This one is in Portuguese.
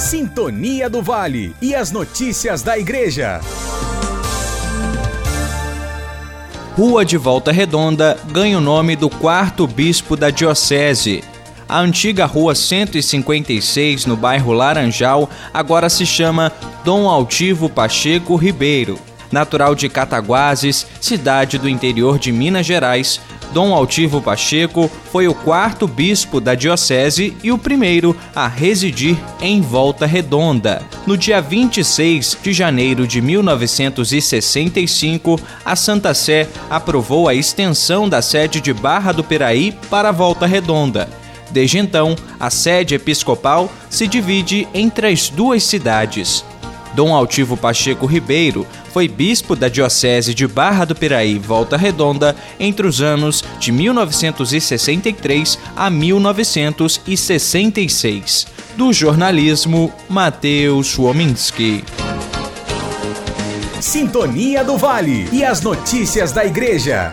Sintonia do Vale e as notícias da Igreja. Rua de Volta Redonda ganha o nome do quarto bispo da Diocese. A antiga Rua 156, no bairro Laranjal, agora se chama Dom Altivo Pacheco Ribeiro. Natural de Cataguases, cidade do interior de Minas Gerais, Dom Altivo Pacheco foi o quarto bispo da diocese e o primeiro a residir em Volta Redonda. No dia 26 de janeiro de 1965, a Santa Sé aprovou a extensão da sede de Barra do Piraí para Volta Redonda. Desde então, a sede episcopal se divide entre as duas cidades. Dom Altivo Pacheco Ribeiro foi bispo da Diocese de Barra do Piraí, Volta Redonda, entre os anos de 1963 a 1966. Do jornalismo, Matheus Wominski. Sintonia do Vale e as notícias da Igreja.